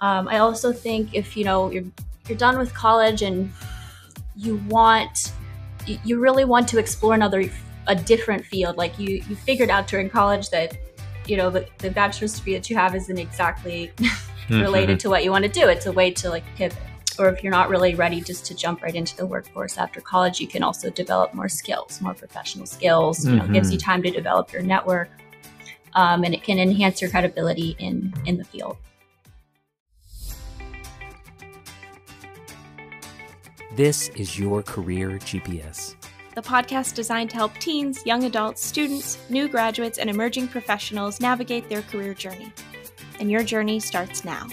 Um, I also think if you know you're you're done with college and you want you really want to explore another a different field like you you figured out during college that you know the, the bachelor's degree that you have isn't exactly mm-hmm. related to what you want to do it's a way to like pivot or if you're not really ready just to jump right into the workforce after college you can also develop more skills more professional skills you know mm-hmm. gives you time to develop your network um, and it can enhance your credibility in in the field This is your career GPS. The podcast designed to help teens, young adults, students, new graduates, and emerging professionals navigate their career journey. And your journey starts now.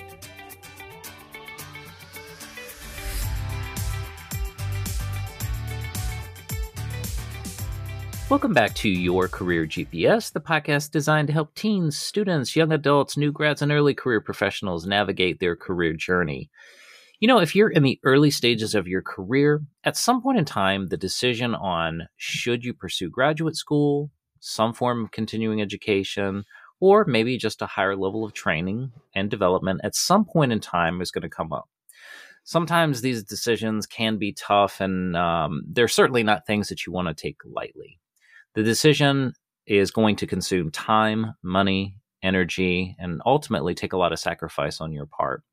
Welcome back to Your Career GPS, the podcast designed to help teens, students, young adults, new grads, and early career professionals navigate their career journey. You know, if you're in the early stages of your career, at some point in time, the decision on should you pursue graduate school, some form of continuing education, or maybe just a higher level of training and development at some point in time is going to come up. Sometimes these decisions can be tough, and um, they're certainly not things that you want to take lightly. The decision is going to consume time, money, energy, and ultimately take a lot of sacrifice on your part.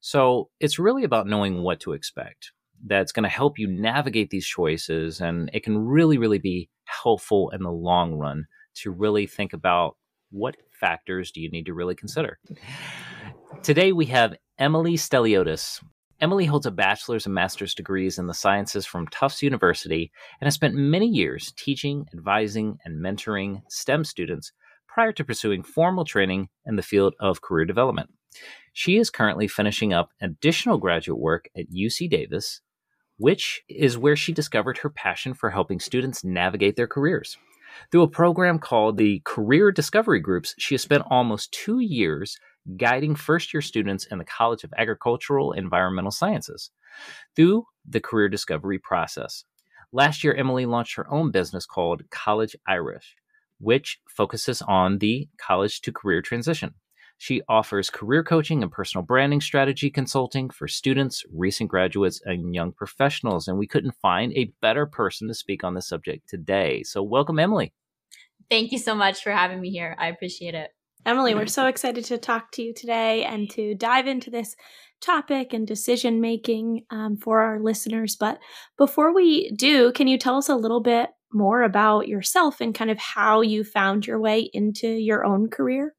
So it's really about knowing what to expect. That's going to help you navigate these choices, and it can really, really be helpful in the long run to really think about what factors do you need to really consider. Today we have Emily Steliotes. Emily holds a bachelor's and master's degrees in the sciences from Tufts University and has spent many years teaching, advising, and mentoring STEM students prior to pursuing formal training in the field of career development. She is currently finishing up additional graduate work at UC Davis, which is where she discovered her passion for helping students navigate their careers. Through a program called the Career Discovery Groups, she has spent almost two years guiding first year students in the College of Agricultural Environmental Sciences through the career discovery process. Last year, Emily launched her own business called College Iris, which focuses on the college to career transition. She offers career coaching and personal branding strategy consulting for students, recent graduates, and young professionals. And we couldn't find a better person to speak on this subject today. So, welcome, Emily. Thank you so much for having me here. I appreciate it. Emily, we're so excited to talk to you today and to dive into this topic and decision making um, for our listeners. But before we do, can you tell us a little bit more about yourself and kind of how you found your way into your own career?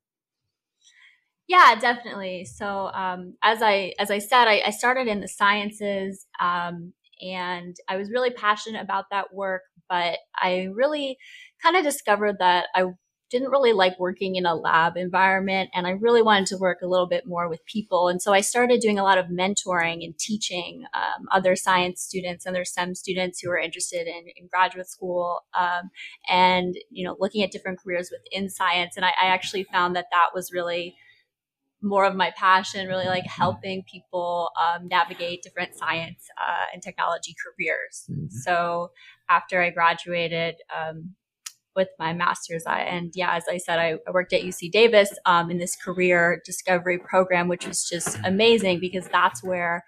Yeah, definitely. So um, as I as I said, I, I started in the sciences, um, and I was really passionate about that work. But I really kind of discovered that I didn't really like working in a lab environment and I really wanted to work a little bit more with people. And so I started doing a lot of mentoring and teaching um, other science students and other STEM students who are interested in, in graduate school um, and, you know, looking at different careers within science. And I, I actually found that that was really more of my passion, really like helping people um, navigate different science uh, and technology careers. Mm-hmm. So after I graduated um, with my master's, I, and yeah, as I said, I, I worked at UC Davis um, in this career discovery program, which was just amazing because that's where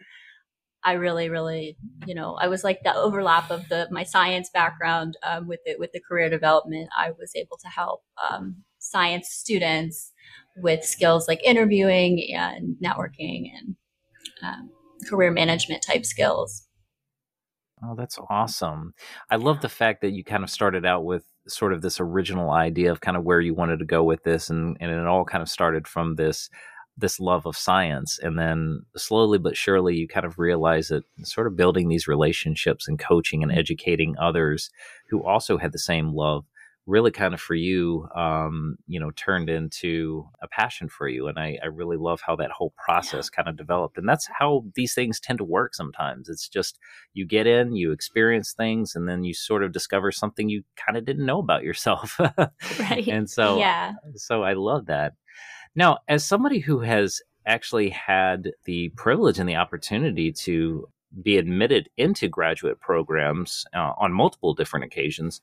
I really, really, you know, I was like the overlap of the my science background um, with it with the career development. I was able to help um, science students with skills like interviewing and networking and um, career management type skills. Oh, that's awesome. I love the fact that you kind of started out with sort of this original idea of kind of where you wanted to go with this and, and it all kind of started from this this love of science and then slowly but surely you kind of realize that sort of building these relationships and coaching and educating others who also had the same love really kind of for you, um, you know, turned into a passion for you. And I, I really love how that whole process yeah. kind of developed. And that's how these things tend to work sometimes. It's just you get in, you experience things, and then you sort of discover something you kind of didn't know about yourself. right. And so, yeah. So I love that. Now, as somebody who has actually had the privilege and the opportunity to be admitted into graduate programs uh, on multiple different occasions,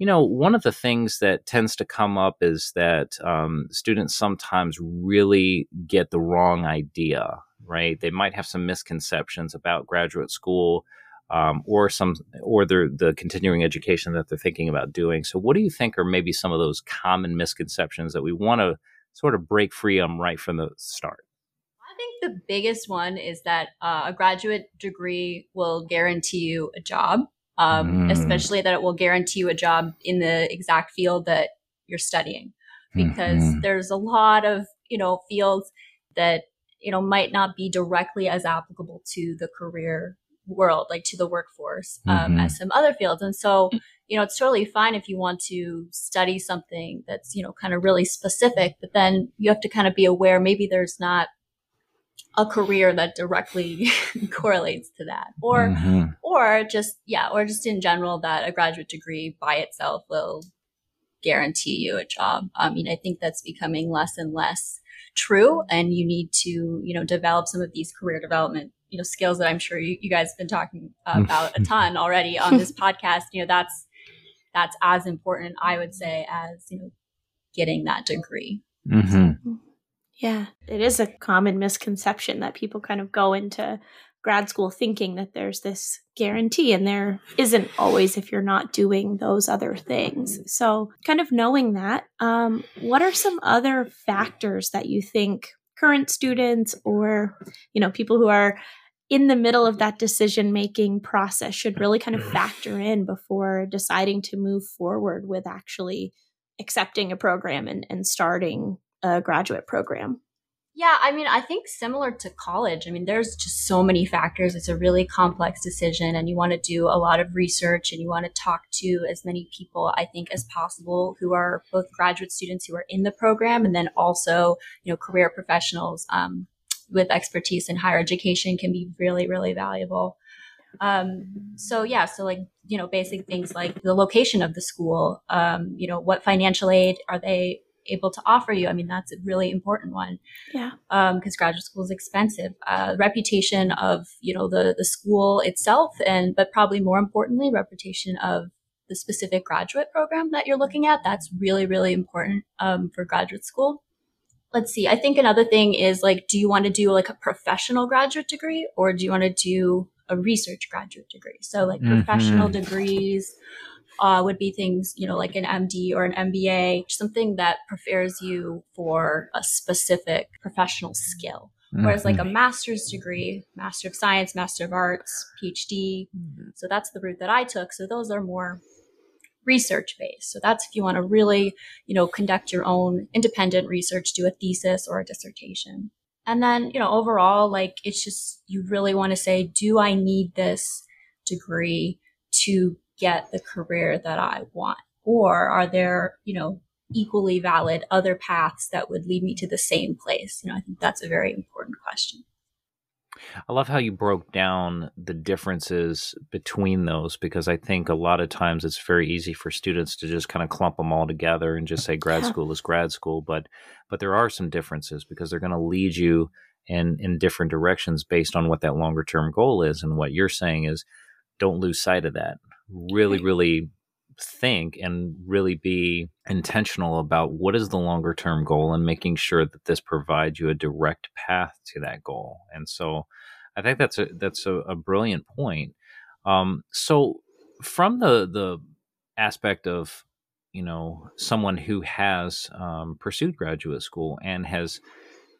you know, one of the things that tends to come up is that um, students sometimes really get the wrong idea, right? They might have some misconceptions about graduate school. Um, or some or the the continuing education that they're thinking about doing. So, what do you think are maybe some of those common misconceptions that we want to sort of break free on right from the start? I think the biggest one is that uh, a graduate degree will guarantee you a job um, mm. especially that it will guarantee you a job in the exact field that you're studying because mm-hmm. there's a lot of you know fields that you know might not be directly as applicable to the career world like to the workforce um, mm-hmm. as some other fields and so you know it's totally fine if you want to study something that's you know kind of really specific but then you have to kind of be aware maybe there's not a career that directly correlates to that. Or mm-hmm. or just yeah or just in general that a graduate degree by itself will guarantee you a job. I mean i think that's becoming less and less true and you need to you know develop some of these career development you know skills that i'm sure you, you guys have been talking about a ton already on this podcast. You know that's that's as important i would say as you know getting that degree. Mm-hmm. Yeah, it is a common misconception that people kind of go into grad school thinking that there's this guarantee, and there isn't always if you're not doing those other things. So, kind of knowing that, um, what are some other factors that you think current students or you know people who are in the middle of that decision making process should really kind of factor in before deciding to move forward with actually accepting a program and, and starting a graduate program? Yeah, I mean, I think similar to college. I mean, there's just so many factors. It's a really complex decision, and you want to do a lot of research and you want to talk to as many people, I think, as possible who are both graduate students who are in the program and then also, you know, career professionals um, with expertise in higher education can be really, really valuable. Um, so yeah, so like, you know, basic things like the location of the school, um, you know, what financial aid are they able to offer you. I mean, that's a really important one. Yeah. Because um, graduate school is expensive. Uh, reputation of you know the the school itself, and but probably more importantly, reputation of the specific graduate program that you're looking at. That's really really important um, for graduate school. Let's see. I think another thing is like, do you want to do like a professional graduate degree, or do you want to do a research graduate degree? So like mm-hmm. professional degrees uh, would be things, you know, like an MD or an MBA, something that prepares you for a specific professional skill. Mm-hmm. Whereas like a master's degree, master of science, master of arts, PhD. Mm-hmm. So that's the route that I took. So those are more research based. So that's if you want to really, you know, conduct your own independent research, do a thesis or a dissertation. And then, you know, overall, like it's just, you really want to say, do I need this degree to get the career that I want? Or are there, you know, equally valid other paths that would lead me to the same place? You know, I think that's a very important question. I love how you broke down the differences between those because I think a lot of times it's very easy for students to just kind of clump them all together and just say grad yeah. school is grad school, but but there are some differences because they're going to lead you in in different directions based on what that longer term goal is and what you're saying is don't lose sight of that really, really think and really be intentional about what is the longer term goal and making sure that this provides you a direct path to that goal. And so I think that's a that's a, a brilliant point. Um, so from the the aspect of you know someone who has um, pursued graduate school and has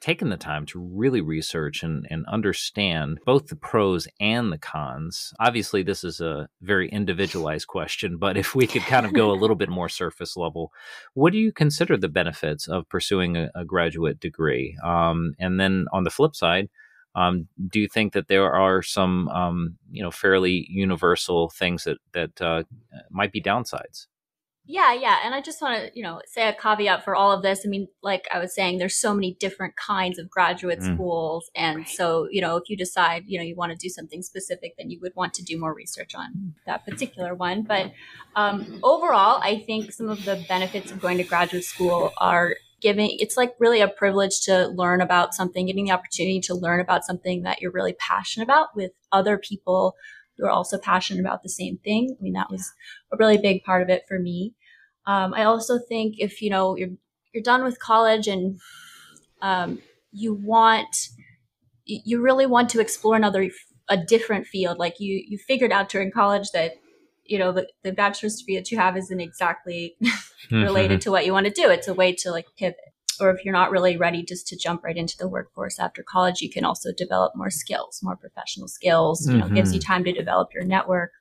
taken the time to really research and, and understand both the pros and the cons. Obviously, this is a very individualized question, but if we could kind of go a little bit more surface level, what do you consider the benefits of pursuing a, a graduate degree? Um, and then on the flip side, um, do you think that there are some, um, you know, fairly universal things that that uh, might be downsides? Yeah, yeah. And I just want to, you know, say a caveat for all of this. I mean, like I was saying, there's so many different kinds of graduate mm. schools. And right. so, you know, if you decide, you know, you want to do something specific, then you would want to do more research on that particular one. But um, overall, I think some of the benefits of going to graduate school are giving it's like really a privilege to learn about something, getting the opportunity to learn about something that you're really passionate about with other people who are also passionate about the same thing. I mean, that was a really big part of it for me. Um, I also think if you know you're you're done with college and um, you want you really want to explore another a different field like you you figured out during college that you know the, the bachelor's degree that you have isn't exactly related mm-hmm. to what you want to do it's a way to like pivot or if you're not really ready just to jump right into the workforce after college you can also develop more skills more professional skills you know mm-hmm. gives you time to develop your network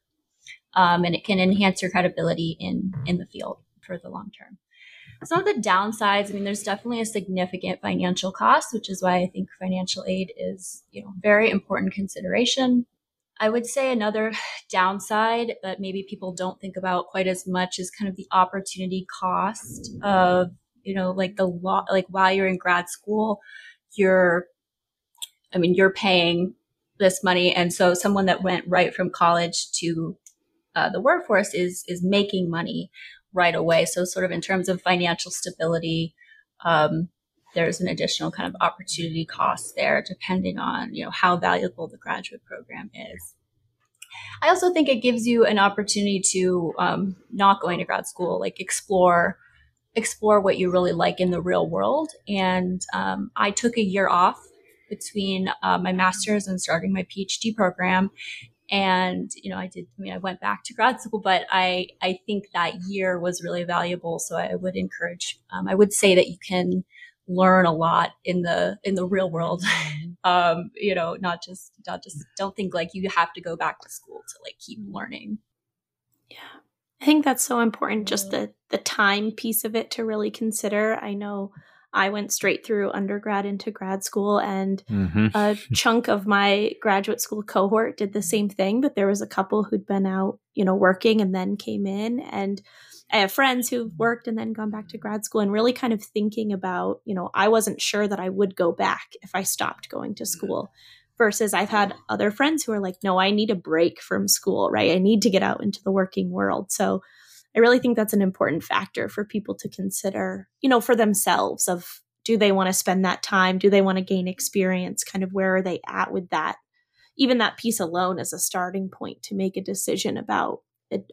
um, and it can enhance your credibility in in the field for the long term some of the downsides, I mean, there's definitely a significant financial cost, which is why I think financial aid is, you know, very important consideration. I would say another downside that maybe people don't think about quite as much is kind of the opportunity cost of, you know, like the law, like while you're in grad school, you're, I mean, you're paying this money. And so someone that went right from college to uh, the workforce is, is making money right away. So, sort of in terms of financial stability, um, there's an additional kind of opportunity cost there, depending on you know how valuable the graduate program is. I also think it gives you an opportunity to um, not going to grad school, like explore explore what you really like in the real world. And um, I took a year off between uh, my master's and starting my PhD program, and you know i did i mean i went back to grad school but i i think that year was really valuable. So i would encourage um, i would say that you can learn a lot in the in the real world. Um you know not just not just don't think like you have to go back to school to like keep learning. Yeah i think that's so important just mm-hmm. the the time piece of it to really consider i know I went straight through undergrad into grad school, and mm-hmm. a chunk of my graduate school cohort did the same thing. But there was a couple who'd been out, you know, working and then came in. And I have friends who've mm-hmm. worked and then gone back to grad school and really kind of thinking about, you know, I wasn't sure that I would go back if I stopped going to mm-hmm. school. Versus I've had other friends who are like, no, I need a break from school, right? I need to get out into the working world. So I really think that's an important factor for people to consider, you know, for themselves of do they want to spend that time? Do they want to gain experience? Kind of where are they at with that? Even that piece alone as a starting point to make a decision about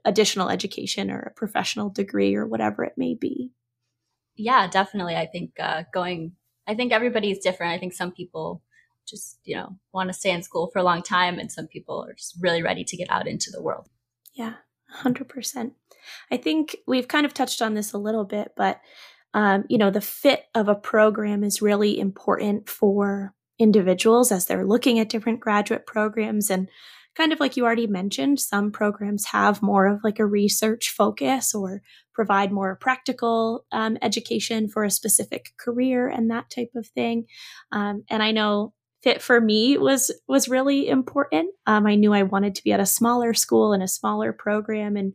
additional education or a professional degree or whatever it may be. Yeah, definitely. I think uh, going, I think everybody's different. I think some people just, you know, want to stay in school for a long time and some people are just really ready to get out into the world. Yeah, 100%. I think we've kind of touched on this a little bit, but um, you know, the fit of a program is really important for individuals as they're looking at different graduate programs and kind of like you already mentioned some programs have more of like a research focus or provide more practical um, education for a specific career and that type of thing um, and i know fit for me was was really important um, i knew i wanted to be at a smaller school and a smaller program and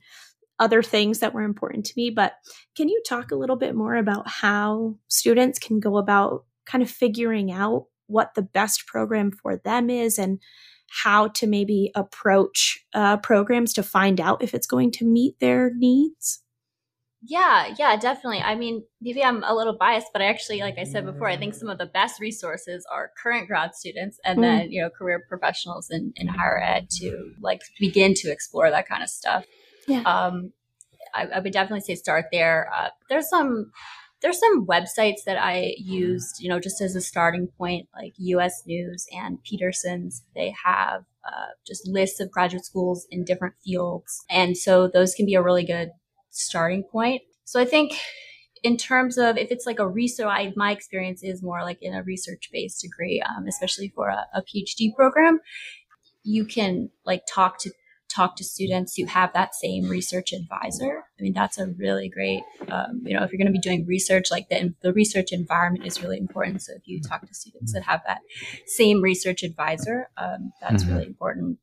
other things that were important to me. But can you talk a little bit more about how students can go about kind of figuring out what the best program for them is and how to maybe approach uh, programs to find out if it's going to meet their needs? Yeah, yeah, definitely. I mean, maybe I'm a little biased, but I actually, like I said before, I think some of the best resources are current grad students and mm. then, you know, career professionals in, in higher ed to like begin to explore that kind of stuff. Yeah. Um, I, I would definitely say start there. Uh, there's some there's some websites that I used, you know, just as a starting point, like U.S. News and Peterson's. They have uh, just lists of graduate schools in different fields, and so those can be a really good starting point. So I think in terms of if it's like a research, I, my experience is more like in a research based degree, um, especially for a, a PhD program. You can like talk to talk to students who have that same research advisor. I mean, that's a really great, um, you know, if you're going to be doing research, like the, the research environment is really important. So if you talk to students that have that same research advisor, um, that's mm-hmm. really important.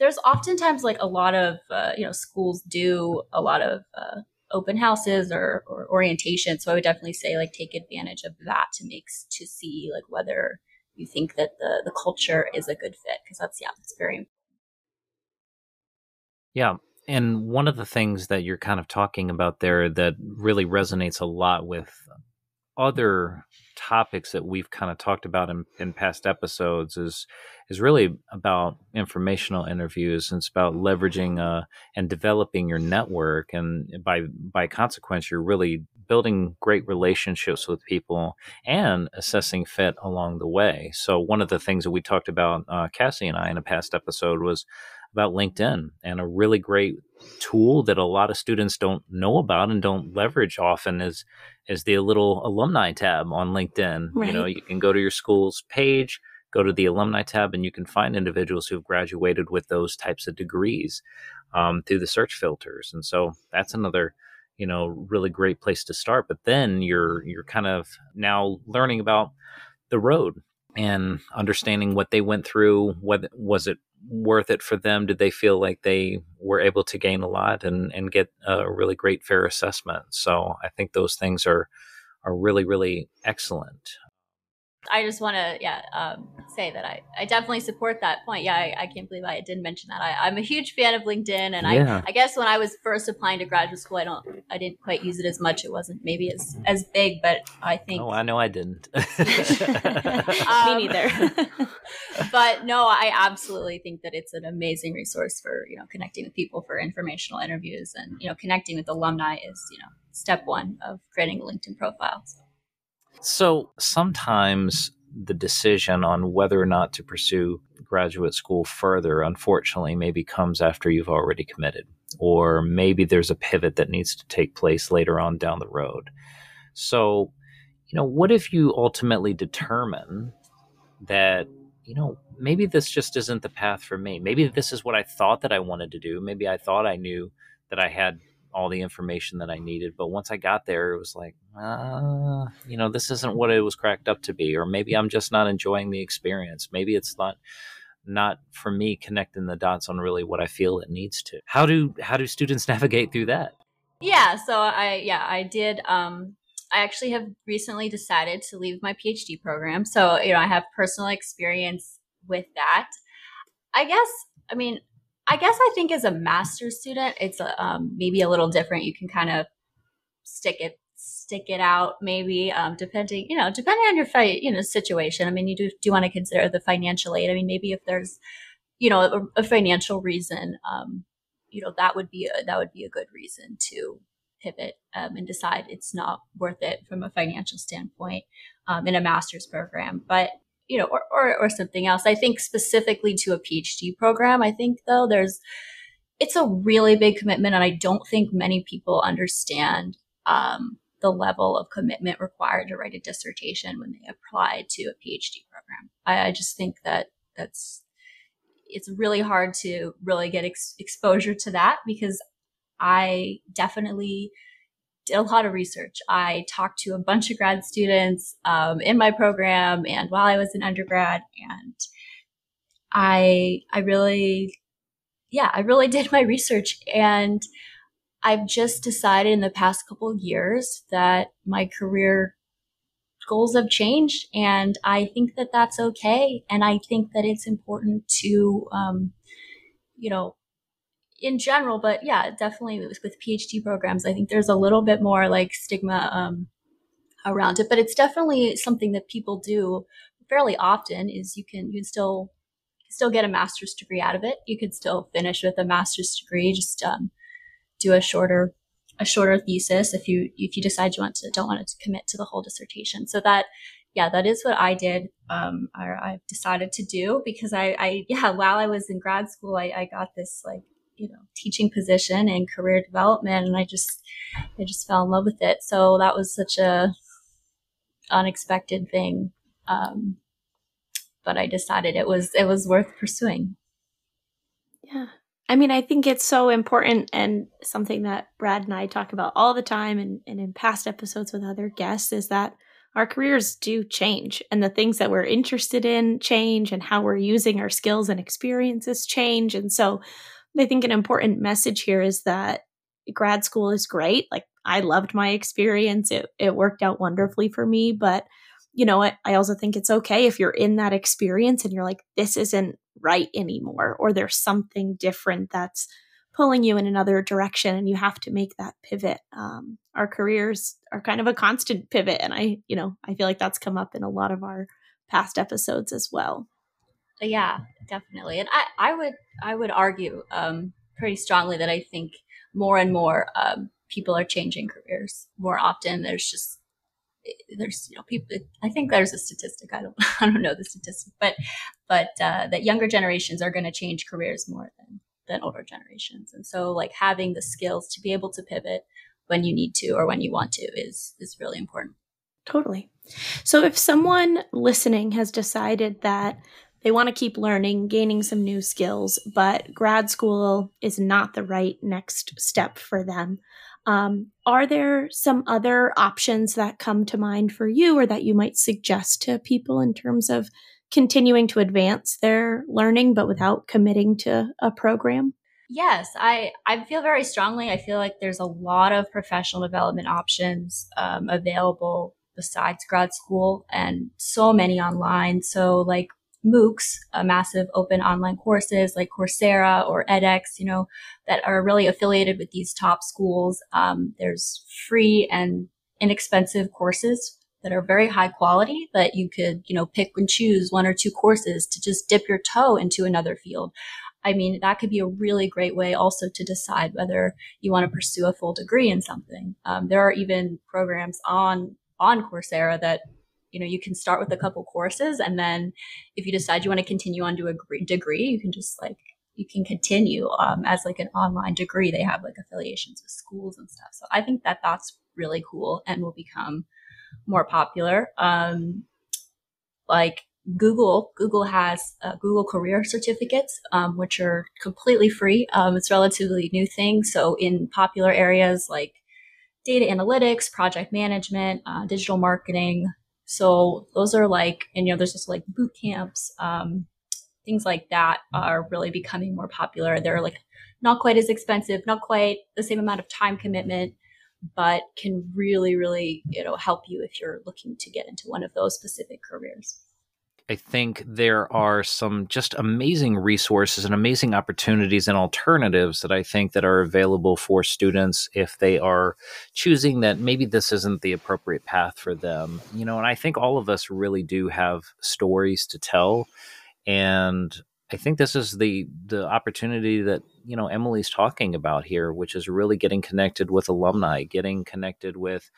There's oftentimes like a lot of, uh, you know, schools do a lot of uh, open houses or, or orientation. So I would definitely say like take advantage of that to make, to see like whether you think that the, the culture is a good fit because that's, yeah, it's very important. Yeah. And one of the things that you're kind of talking about there that really resonates a lot with other topics that we've kind of talked about in, in past episodes is is really about informational interviews and it's about leveraging uh, and developing your network and by by consequence you're really building great relationships with people and assessing fit along the way. So one of the things that we talked about uh, cassie and i in a past episode was about linkedin and a really great tool that a lot of students don't know about and don't leverage often is is the little alumni tab on LinkedIn. Right. You know, you can go to your school's page, go to the alumni tab, and you can find individuals who've graduated with those types of degrees um, through the search filters. And so that's another you know really great place to start but then you're you're kind of now learning about the road and understanding what they went through what was it worth it for them? Did they feel like they were able to gain a lot and and get a really great fair assessment? So i think those things are are really really excellent I just want to, yeah, um, say that I, I definitely support that point. Yeah, I, I can't believe I didn't mention that. I, am a huge fan of LinkedIn, and yeah. I, I guess when I was first applying to graduate school, I don't, I didn't quite use it as much. It wasn't maybe as as big, but I think. Oh, I know I didn't. um, Me neither. but no, I absolutely think that it's an amazing resource for you know connecting with people for informational interviews, and you know connecting with alumni is you know step one of creating a LinkedIn profile. So. So sometimes the decision on whether or not to pursue graduate school further, unfortunately, maybe comes after you've already committed, or maybe there's a pivot that needs to take place later on down the road. So, you know, what if you ultimately determine that, you know, maybe this just isn't the path for me? Maybe this is what I thought that I wanted to do. Maybe I thought I knew that I had all the information that I needed. But once I got there, it was like, uh, you know, this isn't what it was cracked up to be, or maybe I'm just not enjoying the experience. Maybe it's not not for me connecting the dots on really what I feel it needs to. How do how do students navigate through that? Yeah, so I yeah, I did um I actually have recently decided to leave my PhD program. So, you know, I have personal experience with that. I guess I mean, I guess I think as a master's student, it's um, maybe a little different. You can kind of stick it stick it out maybe um, depending you know depending on your fight you know situation. I mean you do do want to consider the financial aid. I mean maybe if there's you know a, a financial reason um, you know that would be a, that would be a good reason to pivot um, and decide it's not worth it from a financial standpoint um, in a master's program. But you know, or, or, or something else. I think specifically to a PhD program, I think though there's, it's a really big commitment. And I don't think many people understand, um, the level of commitment required to write a dissertation when they apply to a PhD program. I, I just think that that's, it's really hard to really get ex- exposure to that because I definitely did a lot of research. I talked to a bunch of grad students um, in my program and while I was an undergrad, and I I really, yeah, I really did my research, and I've just decided in the past couple of years that my career goals have changed, and I think that that's okay, and I think that it's important to, um, you know, in general, but yeah, definitely with, with PhD programs, I think there's a little bit more like stigma um, around it, but it's definitely something that people do fairly often. Is you can you can still still get a master's degree out of it. You could still finish with a master's degree, just um, do a shorter a shorter thesis if you if you decide you want to don't want to commit to the whole dissertation. So that yeah, that is what I did. Um, I, I decided to do because I, I yeah while I was in grad school, I, I got this like you know teaching position and career development and i just i just fell in love with it. So that was such a unexpected thing um, but i decided it was it was worth pursuing. Yeah. I mean i think it's so important and something that brad and i talk about all the time and, and in past episodes with other guests is that our careers do change and the things that we're interested in change and how we're using our skills and experiences change. And so I think an important message here is that grad school is great. Like I loved my experience. It it worked out wonderfully for me, but you know, I, I also think it's okay if you're in that experience and you're like, this isn't right anymore, or there's something different that's pulling you in another direction and you have to make that pivot. Um, our careers are kind of a constant pivot and i you know i feel like that's come up in a lot of our past episodes as well yeah definitely and i i would i would argue um pretty strongly that i think more and more um, people are changing careers more often. There's just there's you know people i think there's a statistic i don't i don't know the statistic but but uh, that younger generations are going to change careers more than than older generations and so like having the skills to be able to pivot when you need to or when you want to is is really important. Totally. So if someone listening has decided that they want to keep learning gaining some new skills but grad school is not the right next step for them um, are there some other options that come to mind for you or that you might suggest to people in terms of continuing to advance their learning but without committing to a program? Yes, I, I feel very strongly. I feel like there's a lot of professional development options um, available besides grad school and so many online. So, like MOOCs, uh, massive open online courses like Coursera or edX, you know, that are really affiliated with these top schools. Um, there's free and inexpensive courses that are very high quality that you could, you know, pick and choose one or two courses to just dip your toe into another field. I mean, that could be a really great way also to decide whether you want to pursue a full degree in something. Um, there are even programs on on Coursera that you know you can start with a couple courses and then if you decide you want to continue on to a degree you can just like you can continue um, as like an online degree. They have like affiliations with schools and stuff. So i think that that's really cool and will become more popular. Um, like google google has uh, google career certificates um, which are completely free. Um, it's relatively new thing. So in popular areas like data analytics project management uh, digital marketing so those are like, and you know, there's just like boot camps, um, things like that are really becoming more popular. They're like not quite as expensive, not quite the same amount of time commitment, but can really, really, you know, help you if you're looking to get into one of those specific careers. I think there are some just amazing resources and amazing opportunities and alternatives that I think that are available for students if they are choosing that maybe this isn't the appropriate path for them. You know, and I think all of us really do have stories to tell and I think this is the the opportunity that you know Emily's talking about here, which is really getting connected with alumni, getting connected with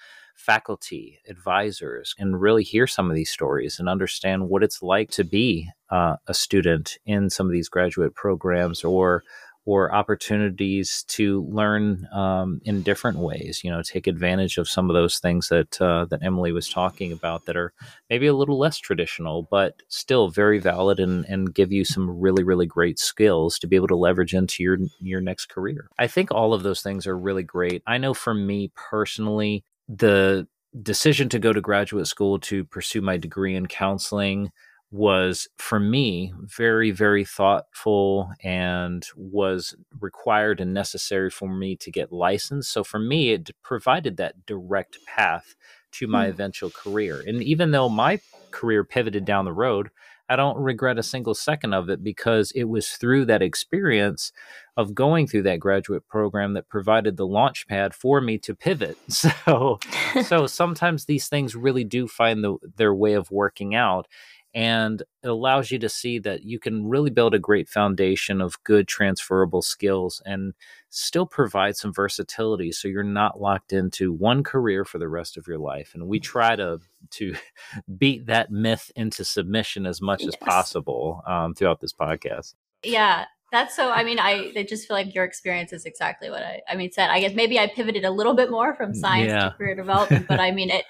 faculty, advisors, and really hear some of these stories and understand what it's like to be uh, a student in some of these graduate programs or or opportunities to learn um, in different ways. You know, take advantage of some of those things that uh, that Emily was talking about that are maybe a little less traditional, but still very valid and and give you some really really great skills to be able to leverage into your your next career. I think all of those things are really great. I know for me personally, the decision to go to graduate school to pursue my degree in counseling was for me very very thoughtful and was required and necessary for me to get licensed so for me it provided that direct path to my mm. eventual career and even though my career pivoted down the road I don't regret a single second of it because it was through that experience of going through that graduate program that provided the launch pad for me to pivot. So so sometimes these things really do find the, their way of working out and it allows you to see that you can really build a great foundation of good transferable skills and still provide some versatility so you're not locked into one career for the rest of your life and we try to to beat that myth into submission as much yes. as possible um, throughout this podcast yeah that's so i mean i, I just feel like your experience is exactly what i i mean said i guess maybe i pivoted a little bit more from science yeah. to career development but i mean it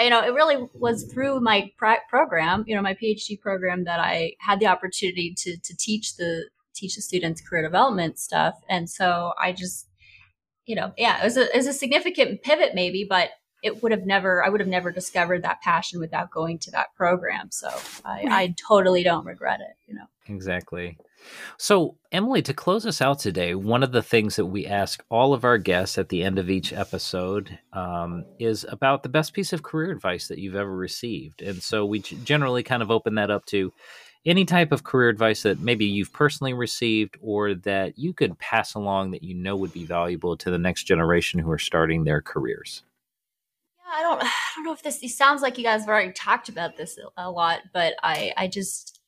you know, it really was through my program, you know, my PhD program that I had the opportunity to to teach the teach the students career development stuff. And so I just, you know, yeah, it was a, it was a significant pivot maybe, but it would have never, I would have never discovered that passion without going to that program. So I, I totally don't regret it, you know. Exactly. So, Emily, to close us out today, one of the things that we ask all of our guests at the end of each episode um, is about the best piece of career advice that you've ever received. And so we generally kind of open that up to any type of career advice that maybe you've personally received or that you could pass along that you know would be valuable to the next generation who are starting their careers? Yeah, I don't, I don't know if this, it sounds like you guys have already talked about this a lot, but I, I just,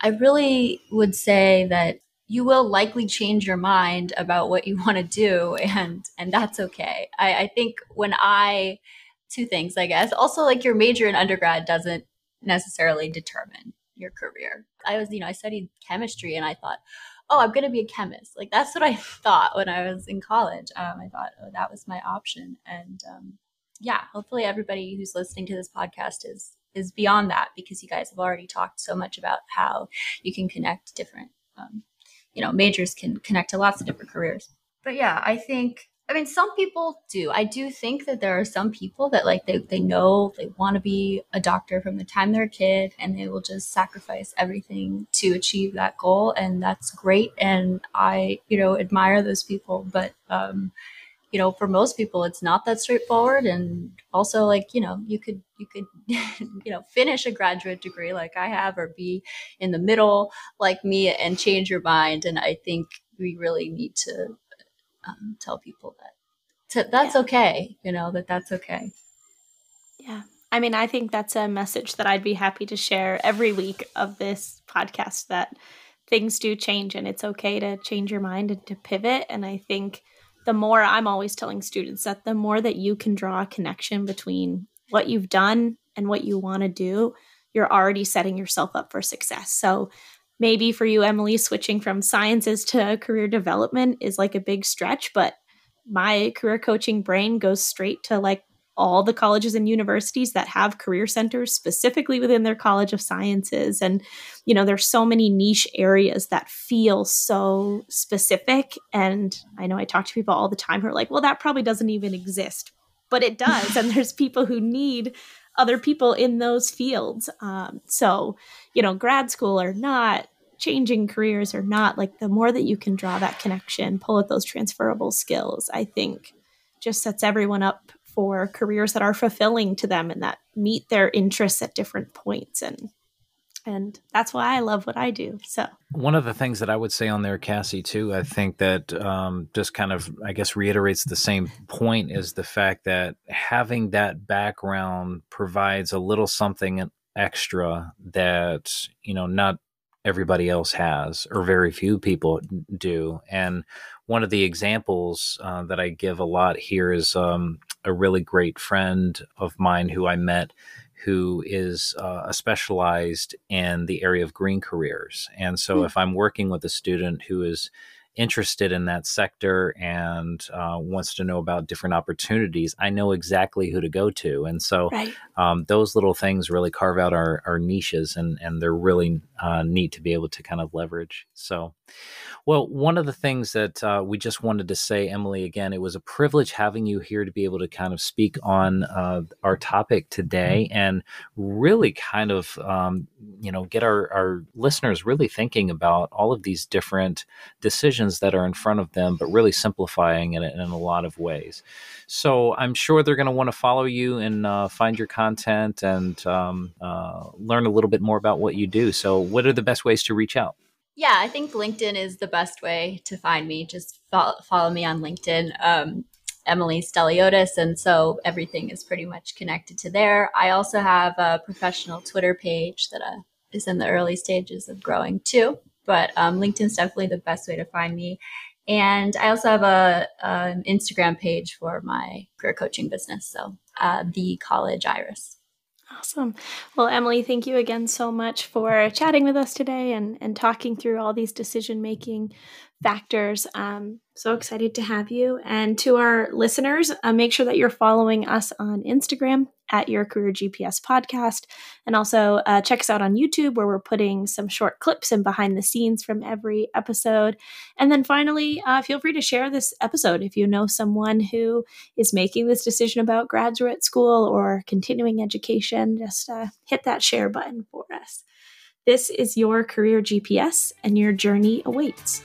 I really would say that you will likely change your mind about what you want to do and and that's okay I, I think when i two things i guess also like your major in undergrad doesn't necessarily determine your career. I was you know i studied chemistry and i thought oh i'm going to be a chemist. Like that's what i thought when i was in college. Um, i thought oh that was my option. And um, yeah hopefully everybody who's listening to this podcast is is beyond that because you guys have already talked so much about how you can connect different um, you know majors can connect to lots of different careers. But yeah i think i mean some people do. I do think that there are some people that like they, they know they want to be a doctor from the time they're a kid and they will just sacrifice everything to achieve that goal and that's great and i you know admire those people but um you know for most people it's not that straightforward and also like you know you could you could you know finish a graduate degree like i have or be in the middle like me and change your mind and i think we really need to um, tell people that to, that's yeah. okay you know that that's okay yeah i mean i think that's a message that i'd be happy to share every week of this podcast that things do change and it's okay to change your mind and to pivot and i think the more I'm always telling students that the more that you can draw a connection between what you've done and what you want to do, you're already setting yourself up for success. So maybe for you, Emily, switching from sciences to career development is like a big stretch, but my career coaching brain goes straight to like all the colleges and universities that have career centers specifically within their college of sciences. And you know there's so many niche areas that feel so specific. And i know i talk to people all the time who are like well that probably doesn't even exist. But it does. And there's people who need other people in those fields. Um, so you know grad school or not changing careers or not like the more that you can draw that connection pull at those transferable skills i think just sets everyone up for careers that are fulfilling to them and that meet their interests at different points and and that's why I love what I do. So one of the things that I would say on there, Cassie, too, I think that um, just kind of, I guess, reiterates the same point is the fact that having that background provides a little something extra that you know not everybody else has or very few people do and one of the examples uh, that I give a lot here is um, a really great friend of mine who I met who is uh, specialized in the area of green careers. And so mm. if I'm working with a student who is interested in that sector and uh, wants to know about different opportunities, I know exactly who to go to. And so right. um, those little things really carve out our, our niches and, and they're really uh, neat to be able to kind of leverage. So, well, one of the things that uh, we just wanted to say, Emily, again, it was a privilege having you here to be able to kind of speak on uh, our topic today mm-hmm. and really kind of, um, you know, get our, our listeners really thinking about all of these different decisions that are in front of them, but really simplifying it in a lot of ways. So I'm sure they're going to want to follow you and uh, find your content and um, uh, learn a little bit more about what you do. So, what are the best ways to reach out? Yeah, I think LinkedIn is the best way to find me. Just follow, follow me on LinkedIn, um, Emily Steliotes. And so everything is pretty much connected to there. I also have a professional Twitter page that uh, is in the early stages of growing too. But um, LinkedIn's definitely the best way to find me. And I also have a an Instagram page for my career coaching business. So uh, the College Iris. Awesome. Well, Emily, thank you again so much for chatting with us today and, and talking through all these decision making factors. Um, so excited to have you. And to our listeners, uh, make sure that you're following us on Instagram at Your Career GPS podcast. And also uh, check us out on YouTube where we're putting some short clips and behind the scenes from every episode. And then finally, uh, feel free to share this episode if you know someone who is making this decision about graduate school or continuing education. Just uh, hit that share button for us. This is your career GPS, and your journey awaits.